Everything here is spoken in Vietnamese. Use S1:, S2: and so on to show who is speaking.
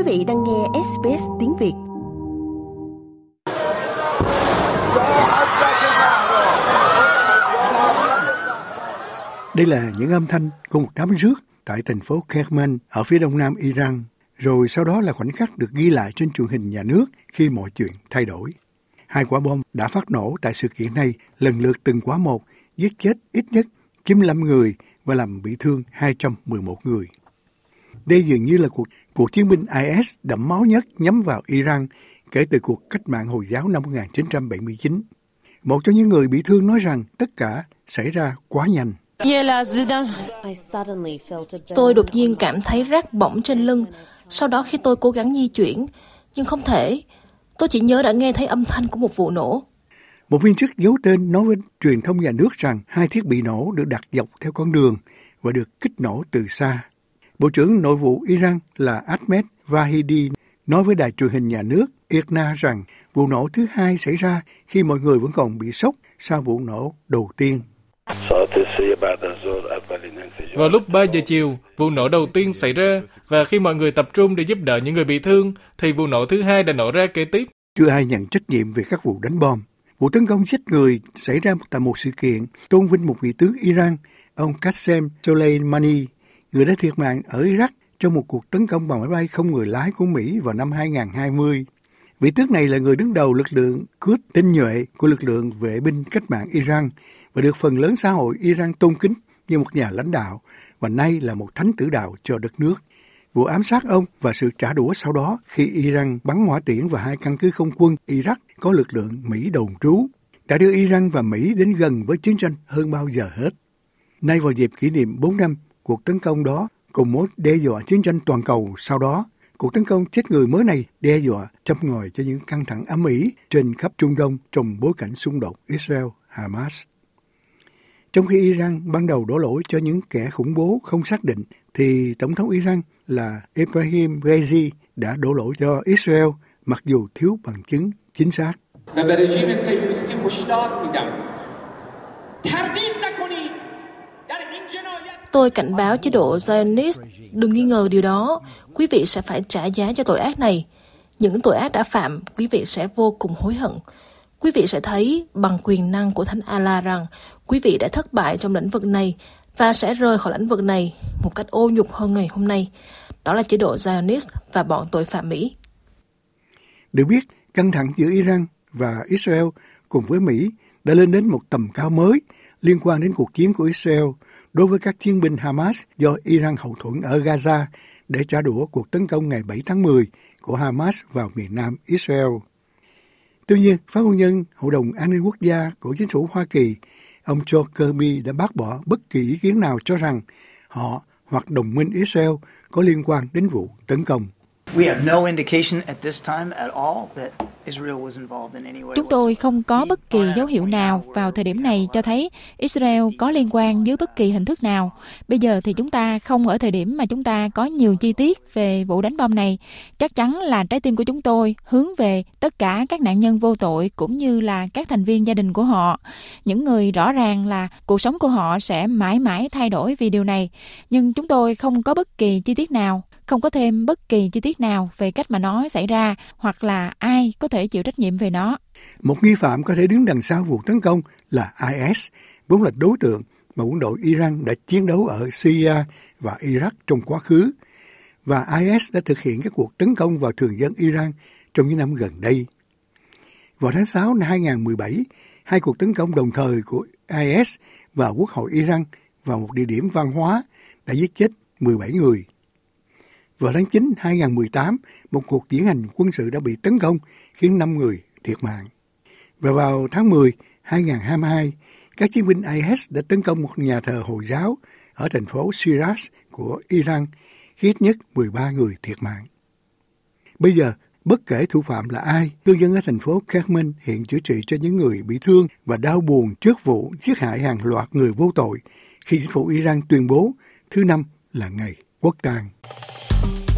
S1: Quý vị đang nghe SBS tiếng Việt.
S2: Đây là những âm thanh của một đám rước tại thành phố Kerman ở phía đông nam Iran. Rồi sau đó là khoảnh khắc được ghi lại trên truyền hình nhà nước khi mọi chuyện thay đổi. Hai quả bom đã phát nổ tại sự kiện này lần lượt từng quả một, giết chết ít nhất 95 người và làm bị thương 211 người. Đây dường như là cuộc cuộc chiến binh IS đẫm máu nhất nhắm vào Iran kể từ cuộc cách mạng Hồi giáo năm 1979. Một trong những người bị thương nói rằng tất cả xảy ra quá nhanh.
S3: Tôi đột nhiên cảm thấy rát bỏng trên lưng. Sau đó khi tôi cố gắng di chuyển, nhưng không thể. Tôi chỉ nhớ đã nghe thấy âm thanh của một vụ nổ.
S2: Một viên chức giấu tên nói với truyền thông nhà nước rằng hai thiết bị nổ được đặt dọc theo con đường và được kích nổ từ xa. Bộ trưởng Nội vụ Iran là Ahmed Vahidi nói với đài truyền hình nhà nước IRNA rằng vụ nổ thứ hai xảy ra khi mọi người vẫn còn bị sốc sau vụ nổ đầu tiên.
S4: Vào lúc 3 giờ chiều, vụ nổ đầu tiên xảy ra và khi mọi người tập trung để giúp đỡ những người bị thương, thì vụ nổ thứ hai đã nổ ra kế tiếp.
S2: Chưa ai nhận trách nhiệm về các vụ đánh bom. Vụ tấn công giết người xảy ra tại một sự kiện tôn vinh một vị tướng Iran, ông Qasem Soleimani, người đã thiệt mạng ở Iraq trong một cuộc tấn công bằng máy bay không người lái của Mỹ vào năm 2020. Vị tướng này là người đứng đầu lực lượng cướp tinh nhuệ của lực lượng vệ binh cách mạng Iran và được phần lớn xã hội Iran tôn kính như một nhà lãnh đạo và nay là một thánh tử đạo cho đất nước. Vụ ám sát ông và sự trả đũa sau đó khi Iran bắn hỏa tiễn vào hai căn cứ không quân Iraq có lực lượng Mỹ đồn trú đã đưa Iran và Mỹ đến gần với chiến tranh hơn bao giờ hết. Nay vào dịp kỷ niệm 4 năm cuộc tấn công đó cùng mối đe dọa chiến tranh toàn cầu sau đó, cuộc tấn công chết người mới này đe dọa châm ngòi cho những căng thẳng ấm ỉ trên khắp Trung Đông trong bối cảnh xung đột Israel-Hamas. Trong khi Iran ban đầu đổ lỗi cho những kẻ khủng bố không xác định, thì Tổng thống Iran là Ibrahim Raisi đã đổ lỗi cho Israel mặc dù thiếu bằng chứng chính xác.
S3: Tôi cảnh báo chế độ Zionist, đừng nghi ngờ điều đó, quý vị sẽ phải trả giá cho tội ác này. Những tội ác đã phạm, quý vị sẽ vô cùng hối hận. Quý vị sẽ thấy bằng quyền năng của Thánh Allah rằng quý vị đã thất bại trong lĩnh vực này và sẽ rời khỏi lĩnh vực này một cách ô nhục hơn ngày hôm nay. Đó là chế độ Zionist và bọn tội phạm Mỹ.
S2: Được biết, căng thẳng giữa Iran và Israel cùng với Mỹ đã lên đến một tầm cao mới liên quan đến cuộc chiến của Israel đối với các chiến binh Hamas do Iran hậu thuẫn ở Gaza để trả đũa cuộc tấn công ngày 7 tháng 10 của Hamas vào miền nam Israel. Tuy nhiên, phát ngôn nhân Hội đồng An ninh Quốc gia của chính phủ Hoa Kỳ, ông Joe Kirby đã bác bỏ bất kỳ ý kiến nào cho rằng họ hoặc đồng minh Israel có liên quan đến vụ tấn công.
S5: Chúng tôi không có bất kỳ dấu hiệu nào vào thời điểm này cho thấy Israel có liên quan dưới bất kỳ hình thức nào. Bây giờ thì chúng ta không ở thời điểm mà chúng ta có nhiều chi tiết về vụ đánh bom này. Chắc chắn là trái tim của chúng tôi hướng về tất cả các nạn nhân vô tội cũng như là các thành viên gia đình của họ. Những người rõ ràng là cuộc sống của họ sẽ mãi mãi thay đổi vì điều này. Nhưng chúng tôi không có bất kỳ chi tiết nào không có thêm bất kỳ chi tiết nào về cách mà nó xảy ra hoặc là ai có thể chịu trách nhiệm về nó.
S2: Một nghi phạm có thể đứng đằng sau vụ tấn công là IS, vốn là đối tượng mà quân đội Iran đã chiến đấu ở Syria và Iraq trong quá khứ, và IS đã thực hiện các cuộc tấn công vào thường dân Iran trong những năm gần đây. Vào tháng 6 năm 2017, hai cuộc tấn công đồng thời của IS và Quốc hội Iran vào một địa điểm văn hóa đã giết chết 17 người. Vào tháng 9 2018, một cuộc diễn hành quân sự đã bị tấn công khiến 5 người thiệt mạng. Và vào tháng 10 2022, các chiến binh IS đã tấn công một nhà thờ Hồi giáo ở thành phố Shiraz của Iran, khiến ít nhất 13 người thiệt mạng. Bây giờ, bất kể thủ phạm là ai, cư dân ở thành phố Kerman hiện chữa trị cho những người bị thương và đau buồn trước vụ giết hại hàng loạt người vô tội khi chính phủ Iran tuyên bố thứ năm là ngày quốc tang.